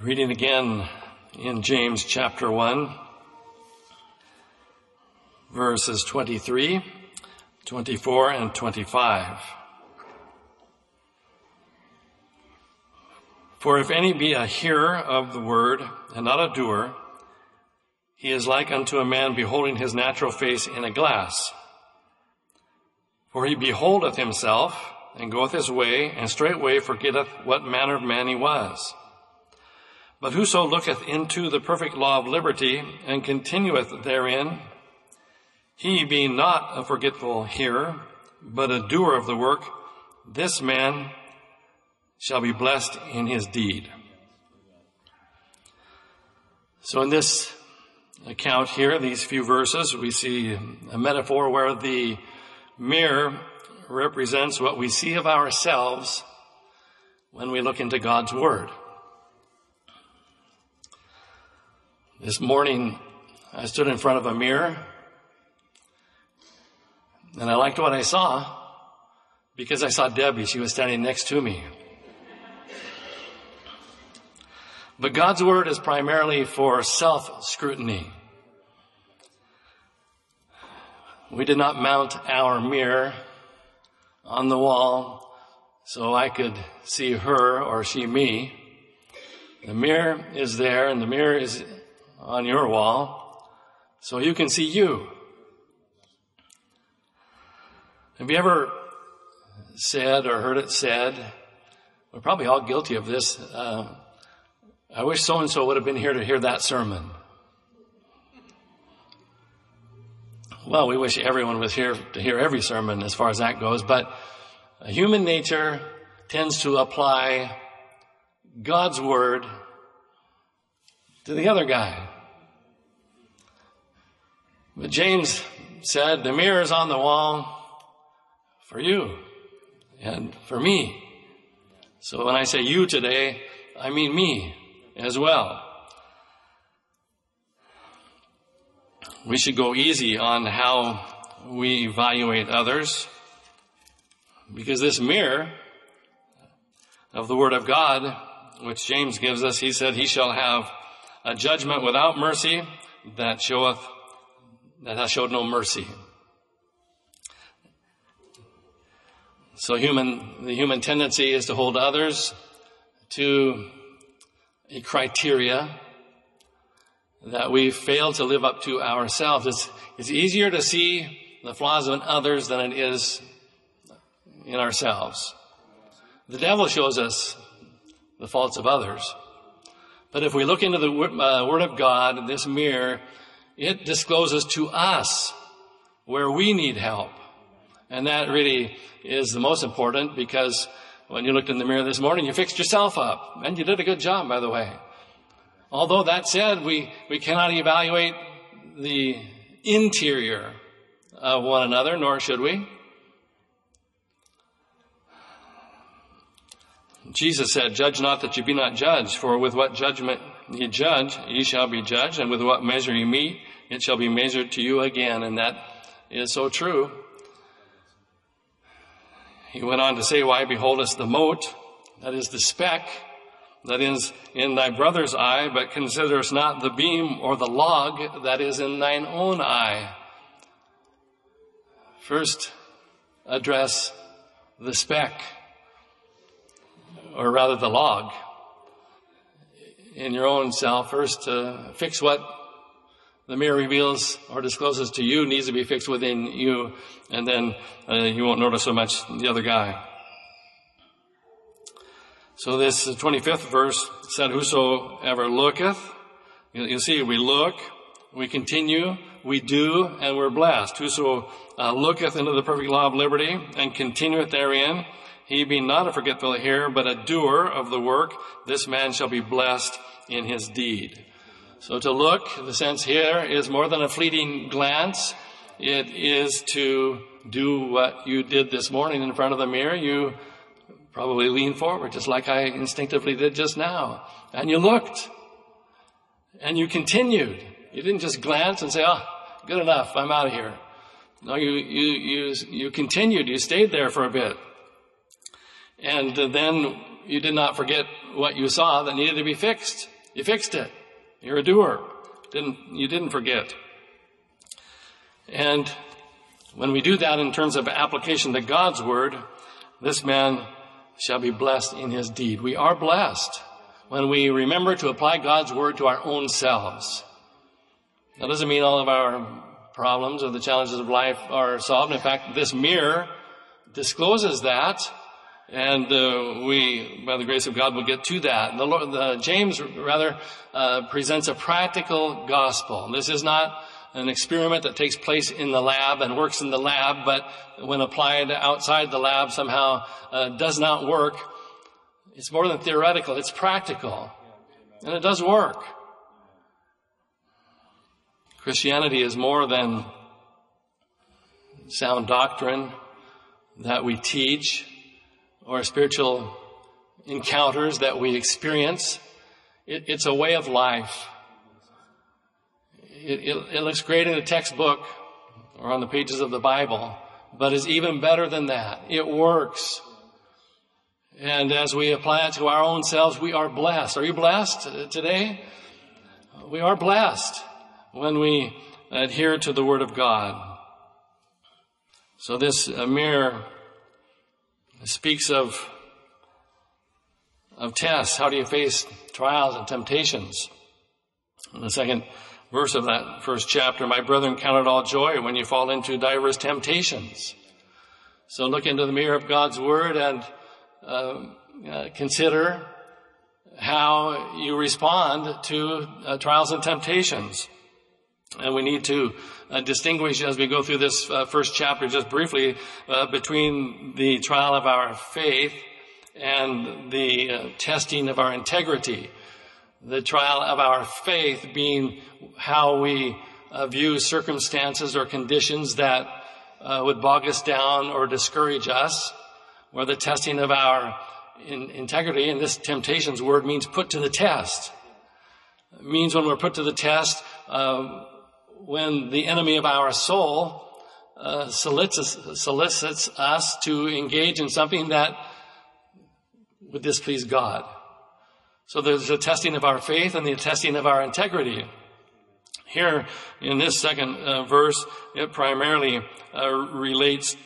Reading again in James chapter 1, verses 23, 24, and 25. For if any be a hearer of the word and not a doer, he is like unto a man beholding his natural face in a glass. For he beholdeth himself and goeth his way and straightway forgetteth what manner of man he was. But whoso looketh into the perfect law of liberty and continueth therein, he being not a forgetful hearer, but a doer of the work, this man shall be blessed in his deed. So in this account here, these few verses, we see a metaphor where the mirror represents what we see of ourselves when we look into God's Word. This morning, I stood in front of a mirror and I liked what I saw because I saw Debbie. She was standing next to me. But God's Word is primarily for self-scrutiny. We did not mount our mirror on the wall so I could see her or she me. The mirror is there and the mirror is on your wall so you can see you. Have you ever said or heard it said, we're probably all guilty of this, uh, I wish so and so would have been here to hear that sermon. Well, we wish everyone was here to hear every sermon as far as that goes, but human nature tends to apply God's word to the other guy. But James said, the mirror is on the wall for you and for me. So when I say you today, I mean me as well. We should go easy on how we evaluate others because this mirror of the Word of God, which James gives us, he said, He shall have a judgment without mercy that showeth that hath showed no mercy. So human, the human tendency is to hold others to a criteria that we fail to live up to ourselves. It's, it's easier to see the flaws in others than it is in ourselves. The devil shows us the faults of others. But if we look into the uh, Word of God, this mirror, it discloses to us where we need help. And that really is the most important because when you looked in the mirror this morning, you fixed yourself up. And you did a good job, by the way. Although that said, we, we cannot evaluate the interior of one another, nor should we. Jesus said, Judge not that you be not judged, for with what judgment ye judge, ye shall be judged, and with what measure ye mete, it shall be measured to you again. And that is so true. He went on to say, Why beholdest the mote, that is the speck, that is in thy brother's eye, but considerest not the beam or the log that is in thine own eye? First, address the speck, or rather the log in your own self. First, uh, fix what the mirror reveals or discloses to you needs to be fixed within you, and then uh, you won't notice so much the other guy. So this 25th verse said, Whosoever looketh, you see, we look, we continue, we do, and we're blessed. Whoso uh, looketh into the perfect law of liberty and continueth therein, he being not a forgetful hearer, but a doer of the work, this man shall be blessed in his deed. So to look, the sense here is more than a fleeting glance. It is to do what you did this morning in front of the mirror. You probably leaned forward just like I instinctively did just now. And you looked. And you continued. You didn't just glance and say, oh, good enough, I'm out of here. No, you, you, you, you continued. You stayed there for a bit. And then you did not forget what you saw that needed to be fixed. You fixed it. You're a doer. Didn't, you didn't forget. And when we do that in terms of application to God's word, this man shall be blessed in his deed. We are blessed when we remember to apply God's word to our own selves. That doesn't mean all of our problems or the challenges of life are solved. In fact, this mirror discloses that. And uh, we, by the grace of God, will get to that. The, Lord, the James rather uh, presents a practical gospel. This is not an experiment that takes place in the lab and works in the lab, but when applied outside the lab somehow uh, does not work. It's more than theoretical, it's practical. And it does work. Christianity is more than sound doctrine that we teach or spiritual encounters that we experience. It, it's a way of life. It, it, it looks great in a textbook or on the pages of the Bible, but is even better than that. It works. And as we apply it to our own selves, we are blessed. Are you blessed today? We are blessed when we adhere to the Word of God. So this uh, mirror speaks of, of tests. How do you face trials and temptations? In the second verse of that first chapter, my brethren, count it all joy when you fall into diverse temptations. So look into the mirror of God's Word and uh, uh, consider how you respond to uh, trials and temptations. And we need to uh, distinguish as we go through this uh, first chapter just briefly uh, between the trial of our faith and the uh, testing of our integrity. The trial of our faith being how we uh, view circumstances or conditions that uh, would bog us down or discourage us, or the testing of our in- integrity. And this temptations word means put to the test. It means when we're put to the test, when the enemy of our soul uh, solicits, solicits us to engage in something that would displease God. So there's a testing of our faith and the testing of our integrity. Here in this second uh, verse, it primarily uh, relates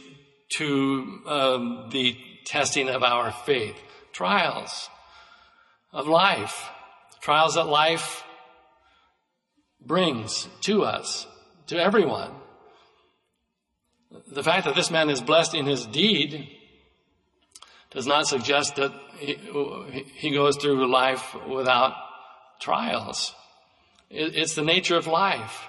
to um, the testing of our faith. Trials of life. Trials that life brings to us, to everyone. The fact that this man is blessed in his deed does not suggest that he, goes through life without trials. it's the nature of life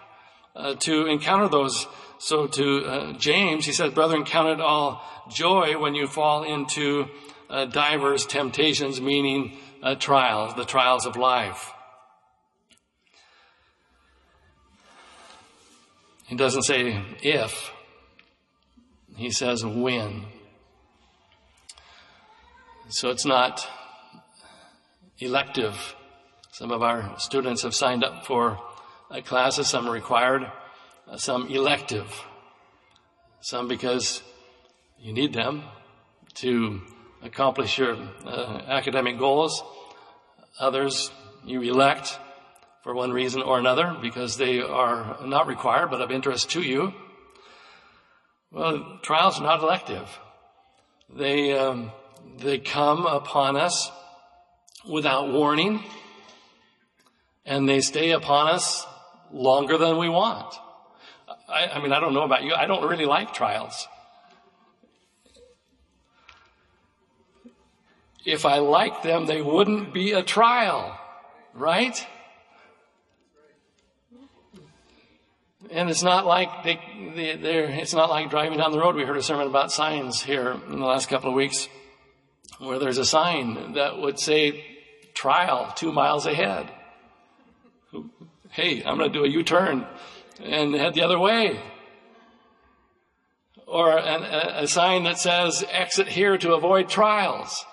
uh, to encounter those. So to uh, James, he says, brethren, count it all joy when you fall into uh, divers temptations, meaning uh, trials, the trials of life. He doesn't say if, he says when. So it's not elective. Some of our students have signed up for classes, some required, some elective. Some because you need them to accomplish your uh, academic goals. Others you elect for one reason or another because they are not required but of interest to you. Well, trials are not elective. They, um, they come upon us without warning and they stay upon us longer than we want. I, I mean, I don't know about you. I don't really like trials. If I liked them, they wouldn't be a trial, right? And it's not like they, they, it's not like driving down the road. We heard a sermon about signs here in the last couple of weeks where there's a sign that would say trial two miles ahead. Hey, I'm going to do a U-turn and head the other way. Or an, a, a sign that says exit here to avoid trials.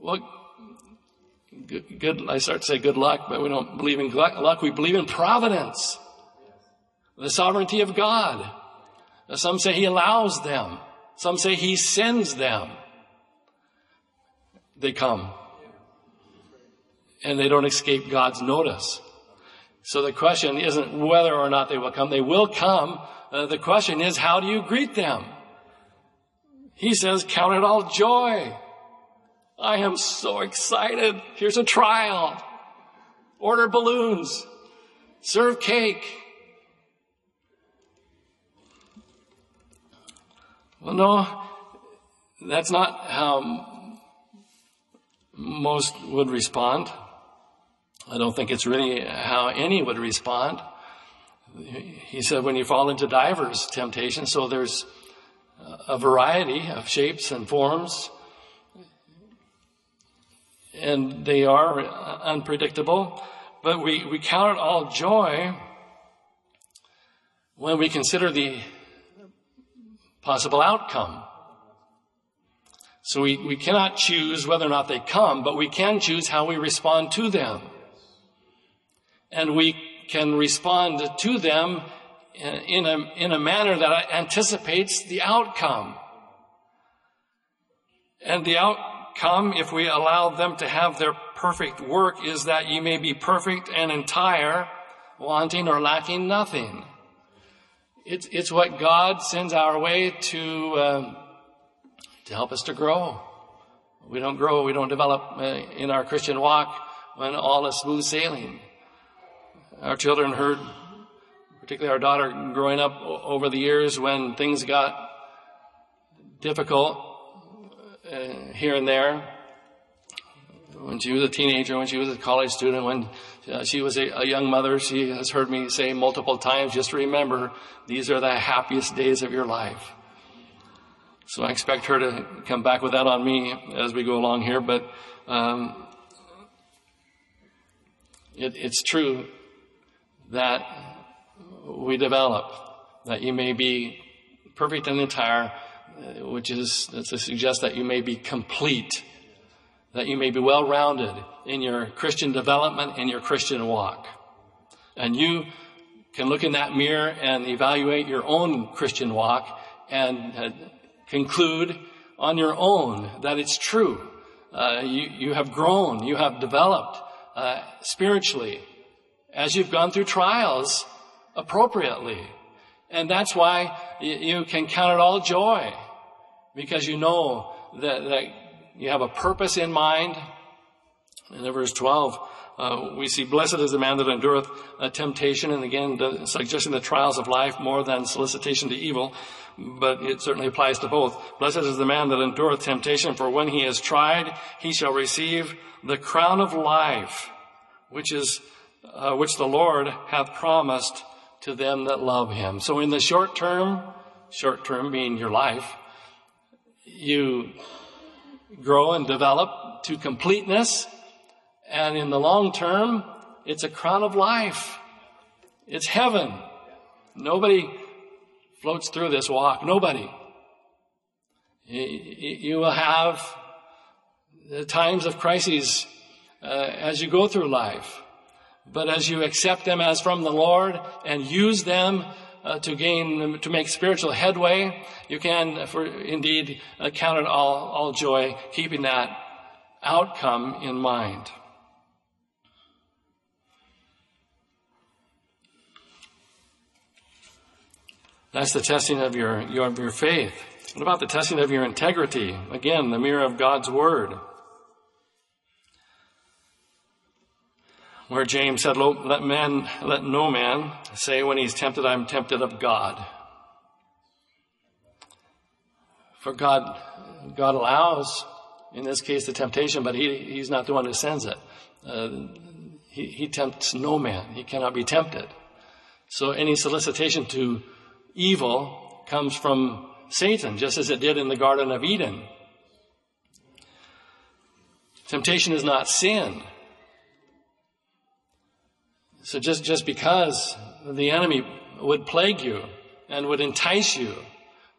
Well, good, good, I start to say good luck, but we don't believe in luck. We believe in providence the sovereignty of God. Some say he allows them. Some say he sends them. they come. And they don't escape God's notice. So the question isn't whether or not they will come. They will come. Uh, the question is, how do you greet them? He says, count it all joy. I am so excited. Here's a trial. Order balloons. Serve cake. Well, no, that's not how most would respond. I don't think it's really how any would respond. He said, when you fall into divers temptations, so there's a variety of shapes and forms, and they are unpredictable, but we, we count it all joy when we consider the possible outcome. So we, we cannot choose whether or not they come, but we can choose how we respond to them. And we can respond to them in a, in a manner that anticipates the outcome. And the outcome, if we allow them to have their perfect work, is that you may be perfect and entire, wanting or lacking nothing. It's, it's what God sends our way to, uh, to help us to grow. We don't grow, we don't develop uh, in our Christian walk when all is smooth sailing. Our children heard, particularly our daughter growing up over the years when things got difficult uh, here and there. When she was a teenager, when she was a college student, when uh, she was a, a, young mother, she has heard me say multiple times, just remember, these are the happiest days of your life. So I expect her to come back with that on me as we go along here, but um, it, it's true that we develop, that you may be perfect and entire, uh, which is to suggest that you may be complete that you may be well rounded in your Christian development and your Christian walk. And you can look in that mirror and evaluate your own Christian walk and uh, conclude on your own that it's true. Uh, you, you have grown, you have developed uh, spiritually as you've gone through trials appropriately. And that's why you can count it all joy because you know that, that you have a purpose in mind. In verse 12, uh, we see, blessed is the man that endureth temptation, and again, the, suggesting the trials of life more than solicitation to evil, but it certainly applies to both. Blessed is the man that endureth temptation, for when he is tried, he shall receive the crown of life, which is, uh, which the Lord hath promised to them that love him. So in the short term, short term being your life, you grow and develop to completeness. And in the long term, it's a crown of life. It's heaven. Nobody floats through this walk. Nobody. You will have the times of crises uh, as you go through life. But as you accept them as from the Lord and use them uh, to gain, to make spiritual headway, you can, for indeed, uh, count it all, all joy, keeping that outcome in mind. That's the testing of your, your, your faith. What about the testing of your integrity? Again, the mirror of God's Word. Where James said, let man, let no man say when he's tempted, I'm tempted of God. For God, God allows, in this case, the temptation, but he, he's not the one who sends it. Uh, he, he tempts no man. He cannot be tempted. So any solicitation to evil comes from Satan, just as it did in the Garden of Eden. Temptation is not sin. So just, just because the enemy would plague you and would entice you,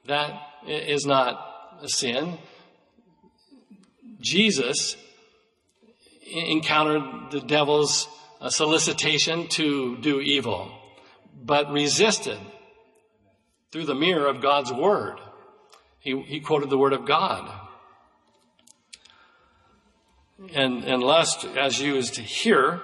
that is not a sin. Jesus encountered the devil's uh, solicitation to do evil, but resisted through the mirror of God's word. He, he quoted the word of God. And, and lust, as used here,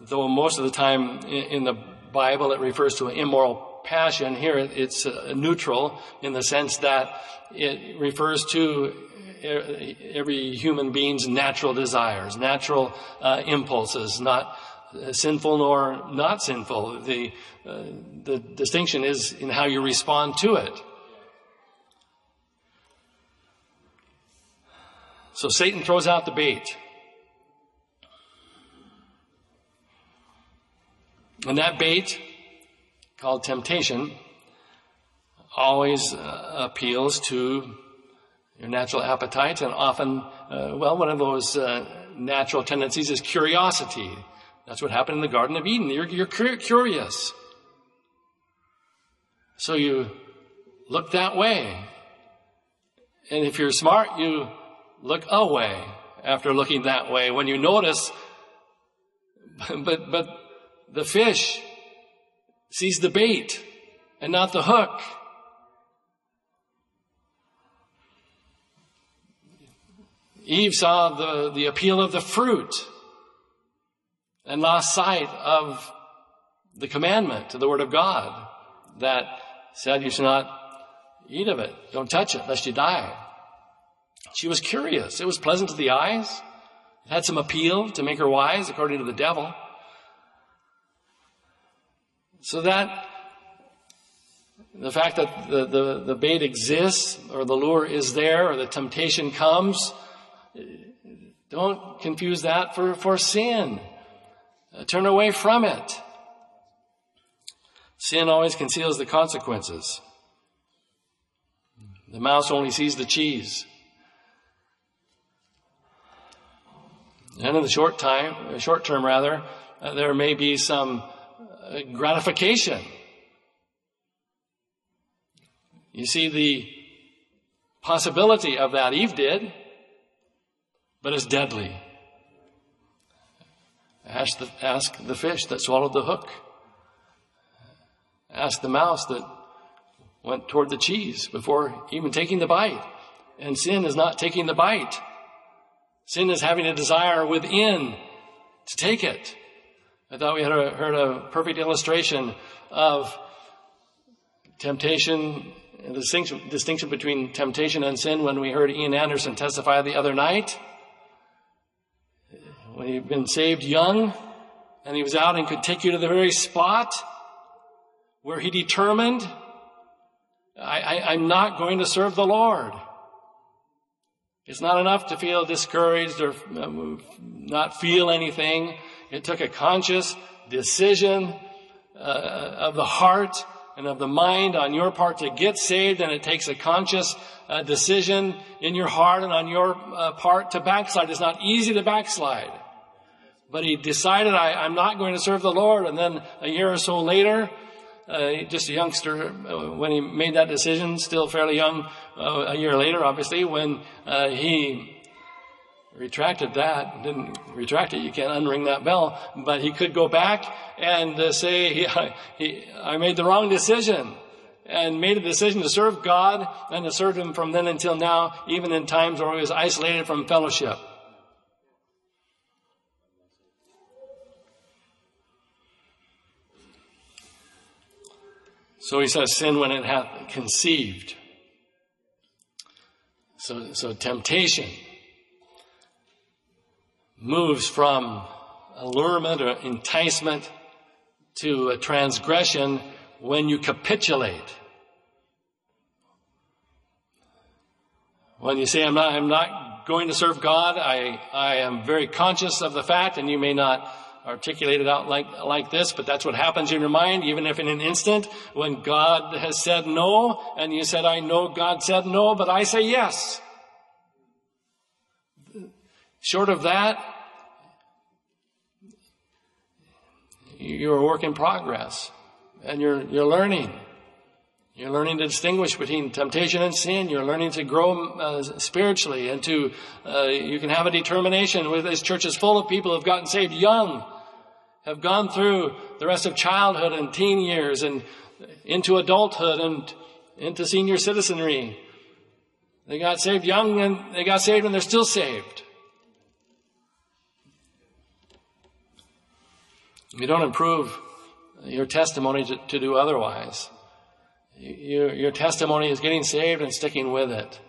though most of the time in, the Bible it refers to an immoral passion, here it's uh, neutral in the sense that it refers to every human being's natural desires, natural uh, impulses, not uh, sinful nor not sinful. The, uh, the distinction is in how you respond to it. So Satan throws out the bait. And that bait, called temptation, always uh, appeals to your natural appetite and often, uh, well, one of those uh, natural tendencies is curiosity. That's what happened in the Garden of Eden. You're, you're curious. So you look that way. And if you're smart, you look away after looking that way when you notice, but, but the fish sees the bait and not the hook. Eve saw the, the appeal of the fruit and lost sight of the commandment to the Word of God that said you should not eat of it. Don't touch it lest you die. She was curious. It was pleasant to the eyes. It had some appeal to make her wise, according to the devil. So that the fact that the, the, the bait exists, or the lure is there, or the temptation comes, don't confuse that for, for sin. Uh, turn away from it. Sin always conceals the consequences. The mouse only sees the cheese. And in the short time, short term rather, uh, there may be some gratification. You see the possibility of that Eve did, but it's deadly. Ask the, ask the fish that swallowed the hook. Ask the mouse that went toward the cheese before even taking the bite. And sin is not taking the bite. Sin is having a desire within to take it. I thought we had a, heard a perfect illustration of temptation, the distinction, distinction between temptation and sin when we heard Ian Anderson testify the other night. When he'd been saved young and he was out and could take you to the very spot where he determined, I, I, I'm not going to serve the Lord. It's not enough to feel discouraged or um, not feel anything. It took a conscious decision uh, of the heart and of the mind on your part to get saved, and it takes a conscious uh, decision in your heart and on your uh, part to backslide. It's not easy to backslide. But he decided, I, am not going to serve the Lord. And then a year or so later, uh, just a youngster, uh, when he made that decision, still fairly young, uh, a year later, obviously, when uh, he retracted that, didn't retract it, you can't unring that bell, but he could go back and uh, say, he, he, I made the wrong decision and made a decision to serve God and to serve Him from then until now, even in times where he was isolated from fellowship. So he says, sin when it hath conceived. So, so temptation moves from allurement or enticement to a transgression when you capitulate. When you say, I'm not, I'm not going to serve God, I, I am very conscious of the fact, and you may not articulate it out like, like this, but that's what happens in your mind, even if in an instant, when God has said no, and you said, I know God said no, but I say yes. Short of that, you're a work in progress, and you're, you're learning. You're learning to distinguish between temptation and sin. You're learning to grow uh, spiritually and to, uh, you can have a determination. With this church is full of people who have gotten saved young have gone through the rest of childhood and teen years and into adulthood and into senior citizenry. They got saved young and they got saved and they're still saved. You don't improve your testimony to, to do otherwise. Your, your testimony is getting saved and sticking with it.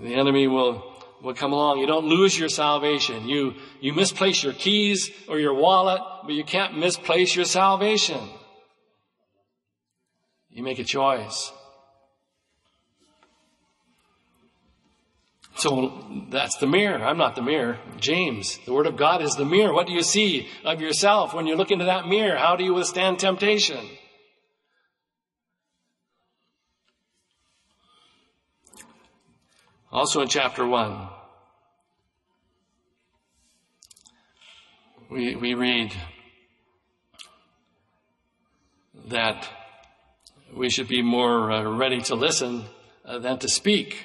The enemy will will come along. You don't lose your salvation. You, you misplace your keys or your wallet, but you can't misplace your salvation. You make a choice. So that's the mirror. I'm not the mirror. James, the Word of God is the mirror. What do you see of yourself when you look into that mirror? How do you withstand temptation? Also in chapter 1, we, we read that we should be more uh, ready to listen uh, than to speak.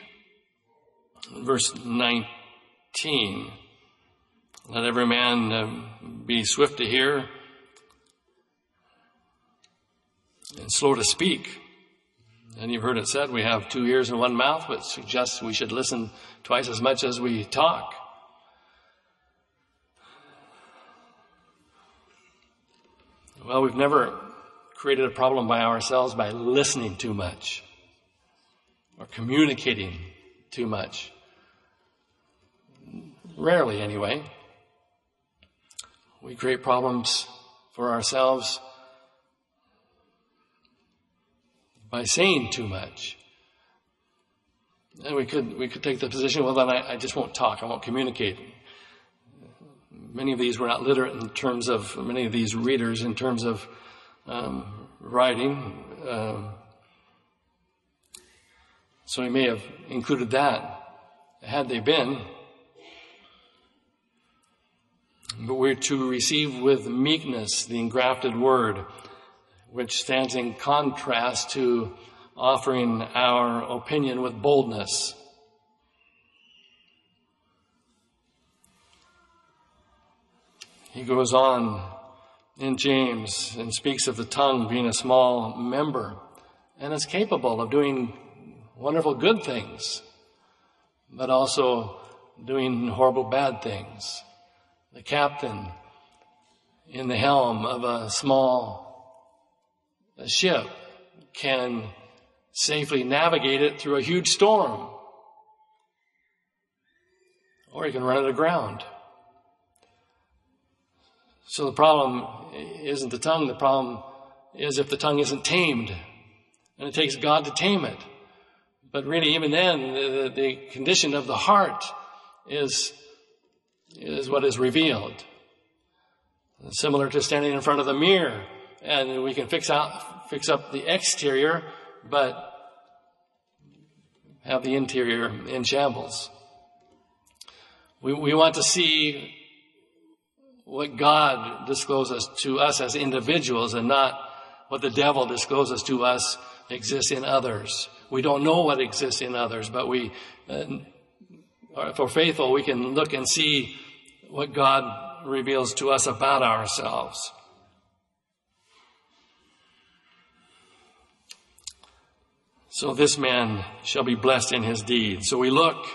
Verse 19 Let every man uh, be swift to hear and slow to speak. And you've heard it said we have two ears and one mouth, which suggests we should listen twice as much as we talk. Well, we've never created a problem by ourselves by listening too much or communicating too much. Rarely, anyway. We create problems for ourselves by saying too much. And we could, we could take the position, well, then I, I just won't talk, I won't communicate. Many of these were not literate in terms of, many of these readers in terms of um, writing. Um, so he may have included that had they been. But we're to receive with meekness the engrafted word which stands in contrast to offering our opinion with boldness. He goes on in James and speaks of the tongue being a small member and is capable of doing wonderful good things, but also doing horrible bad things. The captain in the helm of a small ship can safely navigate it through a huge storm. Or he can run it aground. So the problem isn't the tongue, the problem is if the tongue isn't tamed. And it takes God to tame it. But really, even then, the, the condition of the heart is, is what is revealed. Similar to standing in front of the mirror and we can fix out, fix up the exterior, but have the interior in shambles. We, we want to see what God discloses to us as individuals and not what the devil discloses to us exists in others. We don't know what exists in others, but we, uh, if we're faithful, we can look and see what God reveals to us about ourselves. So this man shall be blessed in his deed. So we look,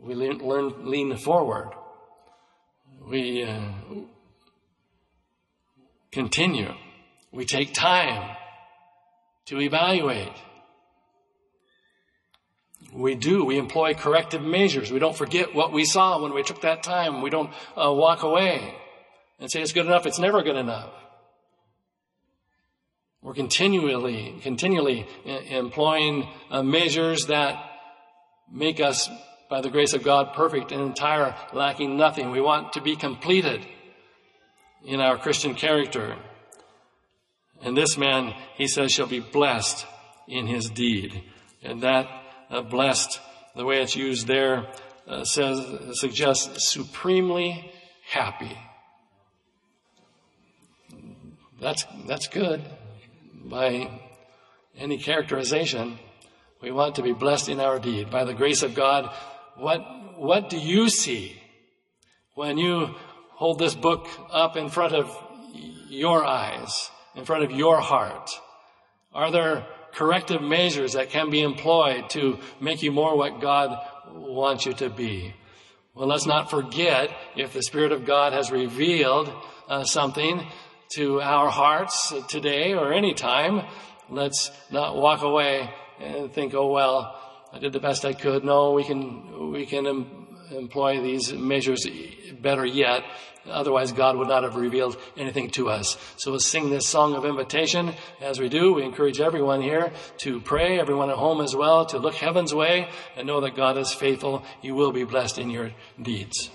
we lean, learn, lean forward, we uh, continue, we take time to evaluate. We do. We employ corrective measures. We don't forget what we saw when we took that time. We don't uh, walk away and say it's good enough. It's never good enough. We're continually, continually employing uh, measures that make us, by the grace of God, perfect and entire, lacking nothing. We want to be completed in our Christian character. And this man, he says, shall be blessed in his deed. And that uh, blessed, the way it's used there, uh, says, suggests supremely happy. That's, that's good by any characterization. We want to be blessed in our deed. By the grace of God, what, what do you see when you hold this book up in front of your eyes, in front of your heart? Are there corrective measures that can be employed to make you more what God wants you to be? Well, let's not forget if the Spirit of God has revealed uh, something to our hearts today or any time, let's not walk away and think, oh well, I did the best I could. No, we can, we can employ these measures better yet. Otherwise, God would not have revealed anything to us. So we'll sing this song of invitation. As we do, we encourage everyone here to pray, everyone at home as well, to look heaven's way and know that God is faithful. You will be blessed in your deeds.